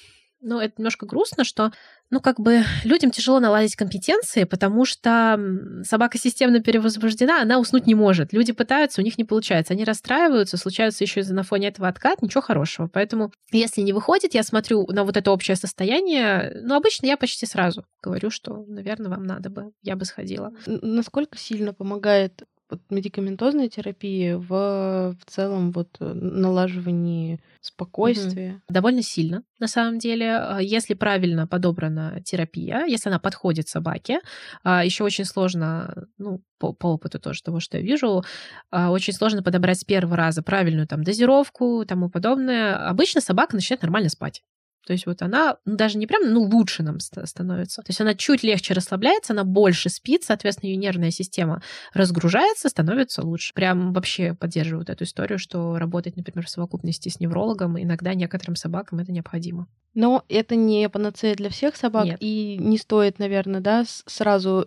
ну, это немножко грустно, что, ну, как бы людям тяжело наладить компетенции, потому что собака системно перевозбуждена, она уснуть не может. Люди пытаются, у них не получается. Они расстраиваются, случаются еще на фоне этого откат, ничего хорошего. Поэтому, если не выходит, я смотрю на вот это общее состояние, ну, обычно я почти сразу говорю, что, наверное, вам надо бы, я бы сходила. Насколько сильно помогает медикаментозной терапии в, в целом вот э, налаживании спокойствия? Угу. Довольно сильно, на самом деле. А, если правильно подобрана терапия, если она подходит собаке, а, еще очень сложно, ну, по, по опыту тоже того, что я вижу, а, очень сложно подобрать с первого раза правильную там дозировку и тому подобное. Обычно собака начинает нормально спать. То есть вот она ну, даже не прям, ну, лучше нам становится. То есть она чуть легче расслабляется, она больше спит, соответственно, ее нервная система разгружается, становится лучше. Прям вообще поддерживают эту историю, что работать, например, в совокупности с неврологом иногда некоторым собакам это необходимо. Но это не панацея для всех собак, Нет. и не стоит, наверное, да, сразу,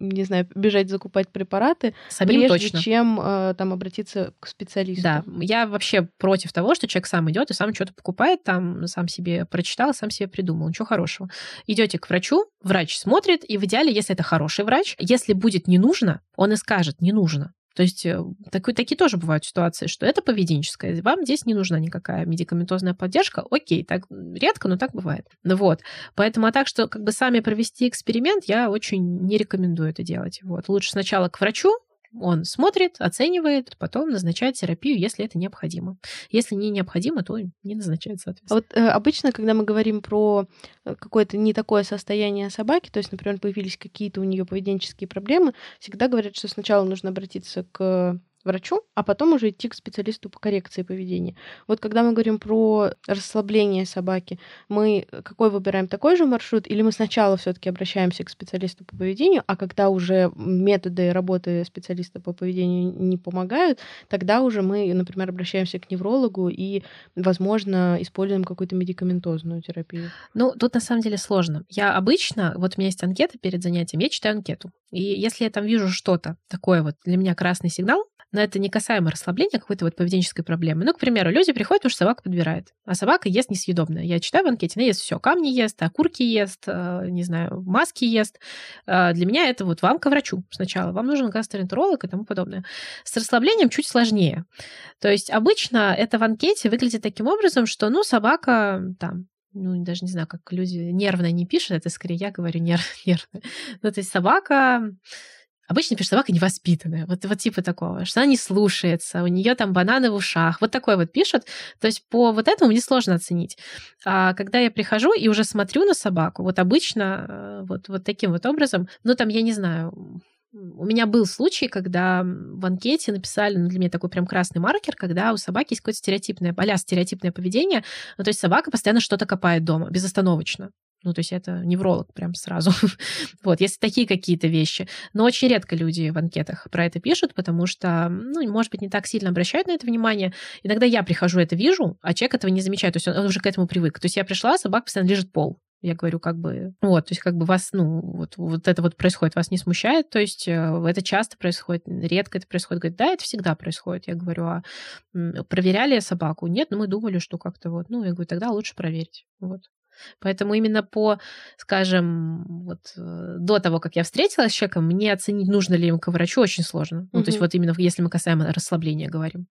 не знаю, бежать закупать препараты, Самим прежде точно. чем э, там обратиться к специалисту. Да, я вообще против того, что человек сам идет и сам что-то покупает, там сам себе прочитал, сам себе придумал. Ничего хорошего. Идете к врачу, врач смотрит, и в идеале, если это хороший врач, если будет не нужно, он и скажет, не нужно. То есть э, так, такие тоже бывают ситуации, что это поведенческое. Вам здесь не нужна никакая медикаментозная поддержка. Окей, так редко, но так бывает. Ну вот. Поэтому а так, что как бы сами провести эксперимент, я очень не рекомендую это делать. Вот. Лучше сначала к врачу, он смотрит, оценивает, потом назначает терапию, если это необходимо. Если не необходимо, то не назначает, соответственно. А вот э, обычно, когда мы говорим про э, какое-то не такое состояние собаки, то есть, например, появились какие-то у нее поведенческие проблемы, всегда говорят, что сначала нужно обратиться к врачу, а потом уже идти к специалисту по коррекции поведения. Вот когда мы говорим про расслабление собаки, мы какой выбираем такой же маршрут, или мы сначала все-таки обращаемся к специалисту по поведению, а когда уже методы работы специалиста по поведению не помогают, тогда уже мы, например, обращаемся к неврологу и, возможно, используем какую-то медикаментозную терапию. Ну, тут на самом деле сложно. Я обычно, вот у меня есть анкета перед занятием, я читаю анкету. И если я там вижу что-то такое вот для меня красный сигнал, но это не касаемо расслабления какой-то вот поведенческой проблемы. Ну, к примеру, люди приходят, потому что собака подбирает, а собака ест несъедобное. Я читаю в анкете, она ест все, камни ест, окурки ест, э, не знаю, маски ест. Э, для меня это вот вам к врачу сначала, вам нужен гастроэнтеролог и тому подобное. С расслаблением чуть сложнее. То есть обычно это в анкете выглядит таким образом, что, ну, собака там ну, даже не знаю, как люди нервно не пишут, это скорее я говорю нерв, нервно. Ну, то есть собака Обычно пишет собака невоспитанная, вот, вот типа такого, что она не слушается, у нее там бананы в ушах, вот такой вот пишут. То есть по вот этому мне сложно оценить. А когда я прихожу и уже смотрю на собаку, вот обычно э, вот, вот таким вот образом, ну там, я не знаю, у меня был случай, когда в анкете написали, ну, для меня такой прям красный маркер, когда у собаки есть какое-то стереотипное, а стереотипное поведение. Ну, то есть собака постоянно что-то копает дома, безостановочно. Ну, то есть это невролог прям сразу. вот, если такие какие-то вещи. Но очень редко люди в анкетах про это пишут, потому что, ну, может быть, не так сильно обращают на это внимание. Иногда я прихожу, это вижу, а человек этого не замечает. То есть он, уже к этому привык. То есть я пришла, собака постоянно лежит пол. Я говорю, как бы, вот, то есть как бы вас, ну, вот, вот это вот происходит, вас не смущает, то есть э, это часто происходит, редко это происходит. Говорит, да, это всегда происходит. Я говорю, а проверяли собаку? Нет, но мы думали, что как-то вот, ну, я говорю, тогда лучше проверить. Вот. Поэтому именно по, скажем, вот э, до того, как я встретилась с человеком, мне оценить, нужно ли ему к врачу, очень сложно. Угу. Ну, то есть вот именно если мы касаемо расслабления говорим.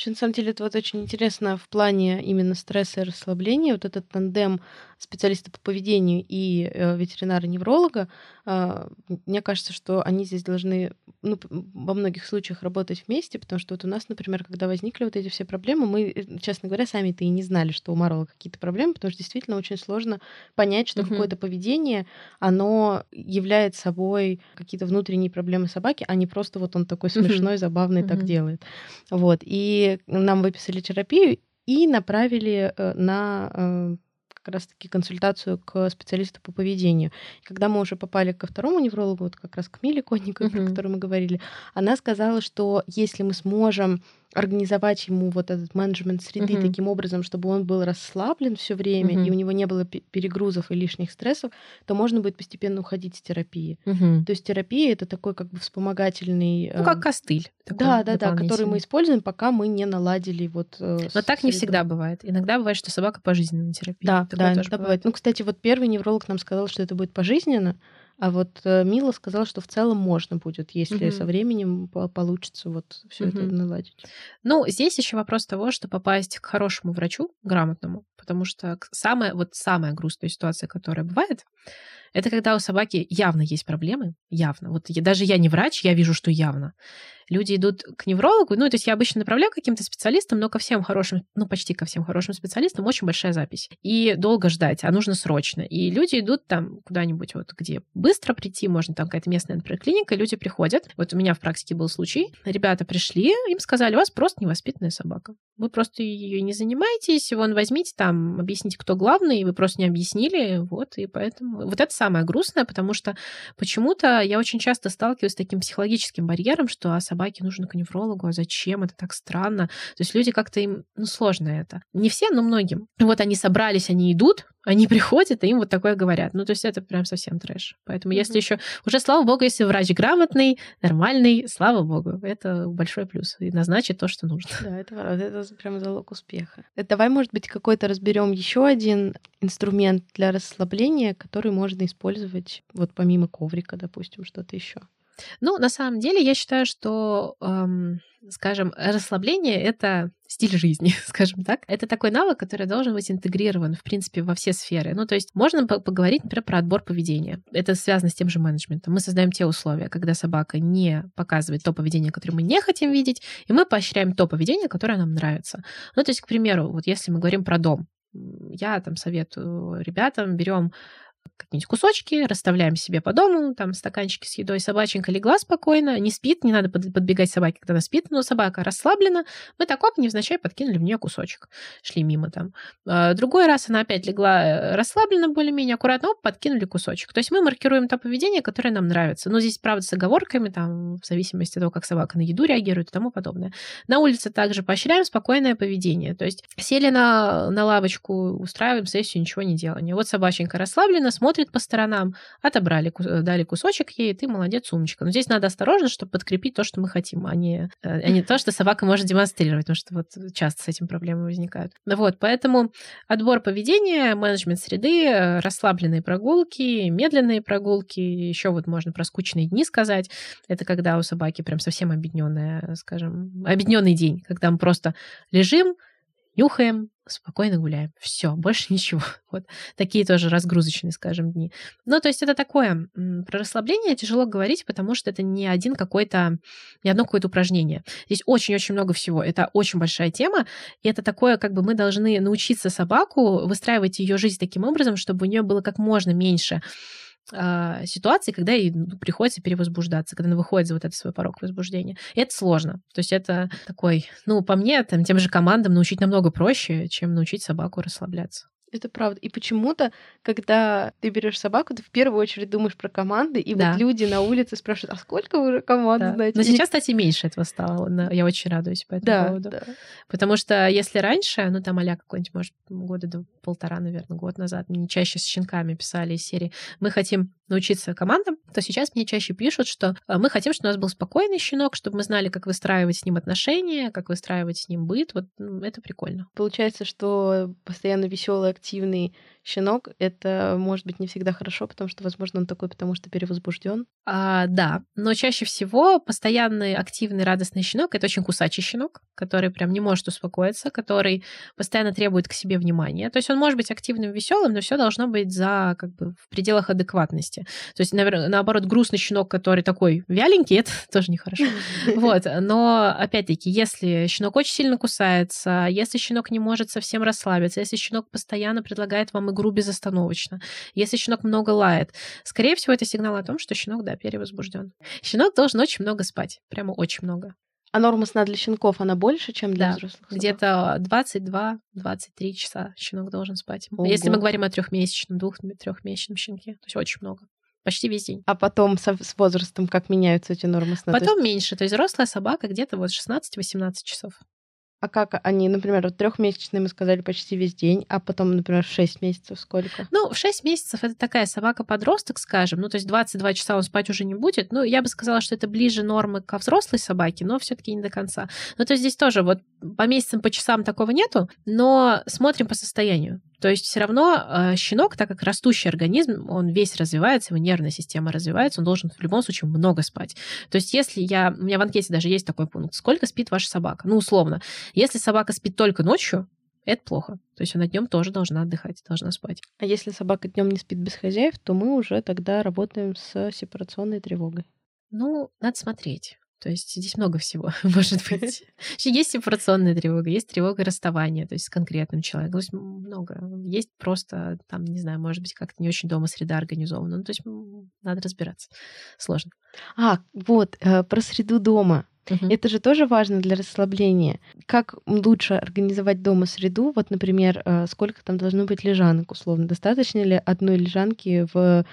Вообще, на самом деле, это вот очень интересно в плане именно стресса и расслабления. Вот этот тандем специалиста по поведению и э, ветеринара-невролога, э, мне кажется, что они здесь должны ну, во многих случаях работать вместе, потому что вот у нас, например, когда возникли вот эти все проблемы, мы, э, честно говоря, сами-то и не знали, что у Марвела какие-то проблемы, потому что действительно очень сложно понять, что угу. какое-то поведение, оно является собой какие-то внутренние проблемы собаки, а не просто вот он такой смешной, забавный так делает. Вот. И нам выписали терапию и направили э, на как раз-таки консультацию к специалисту по поведению. И когда мы уже попали ко второму неврологу, вот как раз к Миле Конниковой, uh-huh. про которую мы говорили, она сказала, что если мы сможем организовать ему вот этот менеджмент среды угу. таким образом, чтобы он был расслаблен все время, угу. и у него не было перегрузов и лишних стрессов, то можно будет постепенно уходить с терапии. Угу. То есть терапия это такой как бы вспомогательный... Ну, как эм, костыль. Да, да, да, который мы используем, пока мы не наладили вот... Э, Но так не всегда бывает. Иногда бывает, что собака пожизненно на терапии. Да, Такое да, иногда бывает. бывает. Ну, кстати, вот первый невролог нам сказал, что это будет пожизненно, а вот э, Мила сказала, что в целом можно будет, если угу. со временем получится вот все угу. это наладить. Ну, здесь еще вопрос того, что попасть к хорошему врачу, грамотному, потому что самая, вот самая грустная ситуация, которая бывает, это когда у собаки явно есть проблемы, явно. Вот я, даже я не врач, я вижу, что явно люди идут к неврологу, ну, то есть я обычно направляю каким-то специалистам, но ко всем хорошим, ну, почти ко всем хорошим специалистам очень большая запись. И долго ждать, а нужно срочно. И люди идут там куда-нибудь вот, где быстро прийти, можно там какая-то местная, например, клиника, и люди приходят. Вот у меня в практике был случай. Ребята пришли, им сказали, у вас просто невоспитанная собака. Вы просто ее не занимаетесь, вон возьмите там, объясните, кто главный, вы просто не объяснили, вот, и поэтому... Вот это самое грустное, потому что почему-то я очень часто сталкиваюсь с таким психологическим барьером, что а собаке нужно к неврологу, а зачем? Это так странно. То есть люди как-то им, ну, сложно это. Не все, но многим. Вот они собрались, они идут, они приходят, и им вот такое говорят. Ну, то есть это прям совсем трэш. Поэтому mm-hmm. если еще... Уже, слава богу, если врач грамотный, нормальный, слава богу, это большой плюс. И назначит то, что нужно. Да, это, это прям залог успеха. Э, давай, может быть, какой-то разберем еще один инструмент для расслабления, который можно использовать вот помимо коврика, допустим, что-то еще. Ну, на самом деле, я считаю, что, эм, скажем, расслабление — это стиль жизни, скажем так. Это такой навык, который должен быть интегрирован, в принципе, во все сферы. Ну, то есть можно поговорить, например, про отбор поведения. Это связано с тем же менеджментом. Мы создаем те условия, когда собака не показывает то поведение, которое мы не хотим видеть, и мы поощряем то поведение, которое нам нравится. Ну, то есть, к примеру, вот если мы говорим про дом, я там советую ребятам, берем какие-нибудь кусочки, расставляем себе по дому, там стаканчики с едой, собаченька легла спокойно, не спит, не надо подбегать собаке, когда она спит, но собака расслаблена, мы так оп, невзначай подкинули в нее кусочек, шли мимо там. А, другой раз она опять легла э, расслаблена более-менее, аккуратно, оп, подкинули кусочек. То есть мы маркируем то поведение, которое нам нравится. Но здесь, правда, с оговорками, там, в зависимости от того, как собака на еду реагирует и тому подобное. На улице также поощряем спокойное поведение. То есть сели на, на лавочку, устраиваем сессию, ничего не делания. Вот собаченька расслаблена, смотрит смотрит по сторонам, отобрали, дали кусочек ей, ты молодец, умничка. Но здесь надо осторожно, чтобы подкрепить то, что мы хотим, а не, э, а не то, что собака может демонстрировать, потому что вот часто с этим проблемы возникают. Вот, поэтому отбор поведения, менеджмент среды, расслабленные прогулки, медленные прогулки, еще вот можно про скучные дни сказать. Это когда у собаки прям совсем объединенная, скажем, объединенный день, когда мы просто лежим, нюхаем, спокойно гуляем. Все, больше ничего. Вот такие тоже разгрузочные, скажем, дни. Ну, то есть это такое, про расслабление тяжело говорить, потому что это не один какой-то, не одно какое-то упражнение. Здесь очень-очень много всего. Это очень большая тема, и это такое, как бы мы должны научиться собаку выстраивать ее жизнь таким образом, чтобы у нее было как можно меньше а, ситуации, когда ей ну, приходится перевозбуждаться, когда она выходит за вот этот свой порог возбуждения. И это сложно. То есть это такой, ну, по мне, там, тем же командам научить намного проще, чем научить собаку расслабляться. Это правда. И почему-то, когда ты берешь собаку, ты в первую очередь думаешь про команды, и да. вот люди на улице спрашивают, а сколько вы уже команд да. знаете? Но сейчас, кстати, меньше этого стало. Я очень радуюсь по этому да, поводу. Да. Потому что если раньше, ну там а какой-нибудь, может, года до полтора, наверное, год назад, мне чаще с щенками писали из серии, мы хотим научиться командам, то сейчас мне чаще пишут, что а, мы хотим, чтобы у нас был спокойный щенок, чтобы мы знали, как выстраивать с ним отношения, как выстраивать с ним быт. Вот это прикольно. Получается, что постоянно веселый, активный щенок, это может быть не всегда хорошо, потому что, возможно, он такой, потому что перевозбужден. А, да, но чаще всего постоянный, активный, радостный щенок это очень кусачий щенок, который прям не может успокоиться, который постоянно требует к себе внимания. То есть он может быть активным, веселым, но все должно быть за как бы в пределах адекватности. То есть, наверное, наоборот, грустный щенок, который такой вяленький, это тоже нехорошо. Вот. Но, опять-таки, если щенок очень сильно кусается, если щенок не может совсем расслабиться, если щенок постоянно предлагает вам игру безостановочно, если щенок много лает, скорее всего, это сигнал о том, что щенок, да, перевозбужден. Щенок должен очень много спать, прямо очень много. А норма сна для щенков, она больше, чем для да, взрослых? Где-то 22-23 часа щенок должен спать. Ого. Если мы говорим о трехмесячном, двух-трехмесячном щенке, то есть очень много почти весь день. А потом со, с возрастом как меняются эти нормы сна? Потом есть... меньше. То есть взрослая собака где-то вот 16-18 часов. А как они, например, вот трехмесячные мы сказали почти весь день, а потом, например, в 6 месяцев сколько? Ну, в 6 месяцев это такая собака-подросток, скажем. Ну, то есть 22 часа он спать уже не будет. Ну, я бы сказала, что это ближе нормы ко взрослой собаке, но все-таки не до конца. Ну, то есть здесь тоже вот по месяцам, по часам такого нету, но смотрим по состоянию. То есть все равно э, щенок, так как растущий организм, он весь развивается, его нервная система развивается, он должен в любом случае много спать. То есть если я... У меня в анкете даже есть такой пункт. Сколько спит ваша собака? Ну, условно. Если собака спит только ночью, это плохо. То есть она днем тоже должна отдыхать, должна спать. А если собака днем не спит без хозяев, то мы уже тогда работаем с сепарационной тревогой. Ну, надо смотреть. То есть здесь много всего может быть. Есть сепарационная тревога, есть тревога расставания, то есть с конкретным человеком. То есть много. Есть просто, там, не знаю, может быть, как-то не очень дома среда организована. Ну, то есть надо разбираться. Сложно. А, вот, э, про среду дома. Угу. Это же тоже важно для расслабления. Как лучше организовать дома среду? Вот, например, э, сколько там должно быть лежанок, условно. Достаточно ли одной лежанки в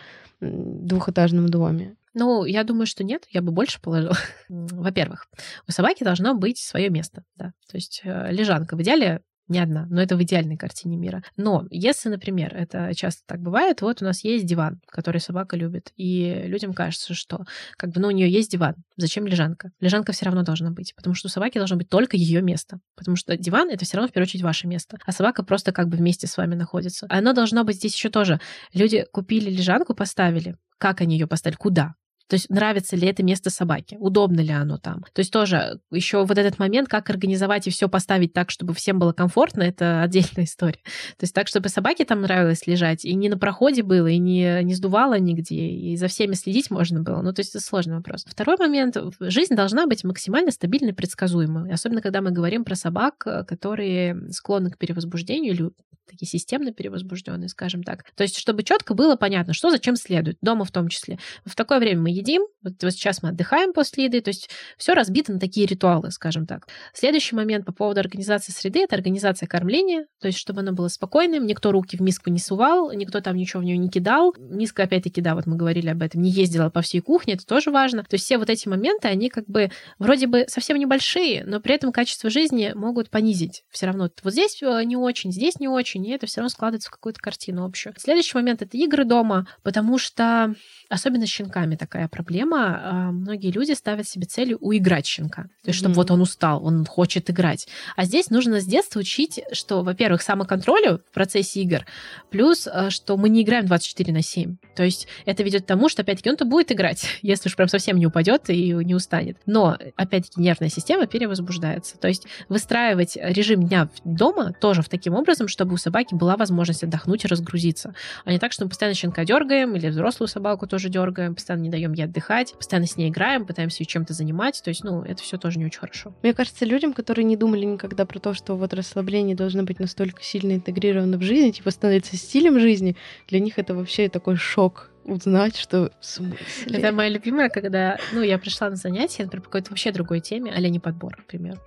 двухэтажном доме? Ну, я думаю, что нет, я бы больше положила. Во-первых, у собаки должно быть свое место, да. То есть э, лежанка в идеале не одна, но это в идеальной картине мира. Но если, например, это часто так бывает, вот у нас есть диван, который собака любит, и людям кажется, что как бы, ну, у нее есть диван, зачем лежанка? Лежанка все равно должна быть, потому что у собаки должно быть только ее место, потому что диван это все равно в первую очередь ваше место, а собака просто как бы вместе с вами находится. Оно должно быть здесь еще тоже. Люди купили лежанку, поставили, как они ее поставили, куда? То есть нравится ли это место собаке, удобно ли оно там. То есть тоже еще вот этот момент, как организовать и все поставить так, чтобы всем было комфортно, это отдельная история. То есть так, чтобы собаке там нравилось лежать, и не на проходе было, и не, не сдувало нигде, и за всеми следить можно было. Ну, то есть это сложный вопрос. Второй момент. Жизнь должна быть максимально стабильной, предсказуемой. Особенно, когда мы говорим про собак, которые склонны к перевозбуждению или такие системно перевозбужденные, скажем так. То есть, чтобы четко было понятно, что зачем следует, дома в том числе. В такое время мы едим, вот, вот сейчас мы отдыхаем после еды, то есть все разбито на такие ритуалы, скажем так. Следующий момент по поводу организации среды — это организация кормления, то есть чтобы оно было спокойным, никто руки в миску не сувал, никто там ничего в нее не кидал. Миска, опять-таки, да, вот мы говорили об этом, не ездила по всей кухне, это тоже важно. То есть все вот эти моменты, они как бы вроде бы совсем небольшие, но при этом качество жизни могут понизить. Все равно вот здесь э, не очень, здесь не очень, и это все равно складывается в какую-то картину общую. Следующий момент — это игры дома, потому что особенно с щенками такая проблема. А, многие люди ставят себе целью уиграть щенка. То есть, чтобы mm-hmm. вот он устал, он хочет играть. А здесь нужно с детства учить, что, во-первых, самоконтролю в процессе игр, плюс, э, что мы не играем 24 на 7. То есть это ведет к тому, что, опять-таки, он-то будет играть, если уж прям совсем не упадет и не устанет. Но, опять-таки, нервная система перевозбуждается. То есть выстраивать режим дня дома тоже в таким образом, чтобы у собаки была возможность отдохнуть и разгрузиться. А не так, что мы постоянно щенка дергаем или взрослую собаку тоже дергаем, постоянно не даем ей отдыхать, постоянно с ней играем, пытаемся ее чем-то занимать. То есть, ну, это все тоже не очень хорошо. Мне кажется, людям, которые не думали никогда про то, что вот расслабление должно быть настолько сильно интегрировано в жизнь, типа становится стилем жизни, для них это вообще такой шок узнать, что в смысле. Это моя любимая, когда, ну, я пришла на занятие, например, по какой-то вообще другой теме, а не подбор, например.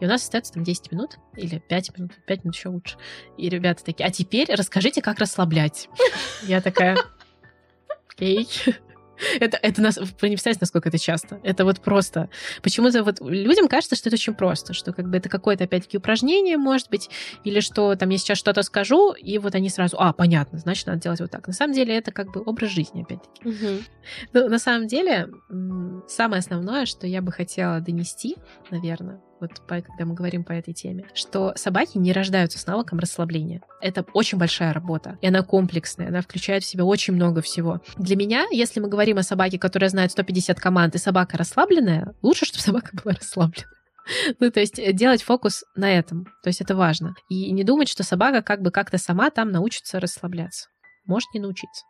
И у нас остается там 10 минут или 5 минут, 5 минут еще лучше. И ребята такие, а теперь расскажите, как расслаблять. Я такая, окей. Это, это нас, вы не представляете, насколько это часто. Это вот просто. Почему-то вот людям кажется, что это очень просто, что как бы это какое-то, опять-таки, упражнение, может быть, или что там я сейчас что-то скажу, и вот они сразу, а, понятно, значит, надо делать вот так. На самом деле это как бы образ жизни, опять-таки. Угу. Ну, на самом деле, самое основное, что я бы хотела донести, наверное, вот когда мы говорим по этой теме, что собаки не рождаются с навыком расслабления. Это очень большая работа, и она комплексная, она включает в себя очень много всего. Для меня, если мы говорим о собаке, которая знает 150 команд, и собака расслабленная, лучше, чтобы собака была расслаблена. Ну, то есть э, делать фокус на этом. То есть это важно. И не думать, что собака как бы как-то сама там научится расслабляться. Может не научиться.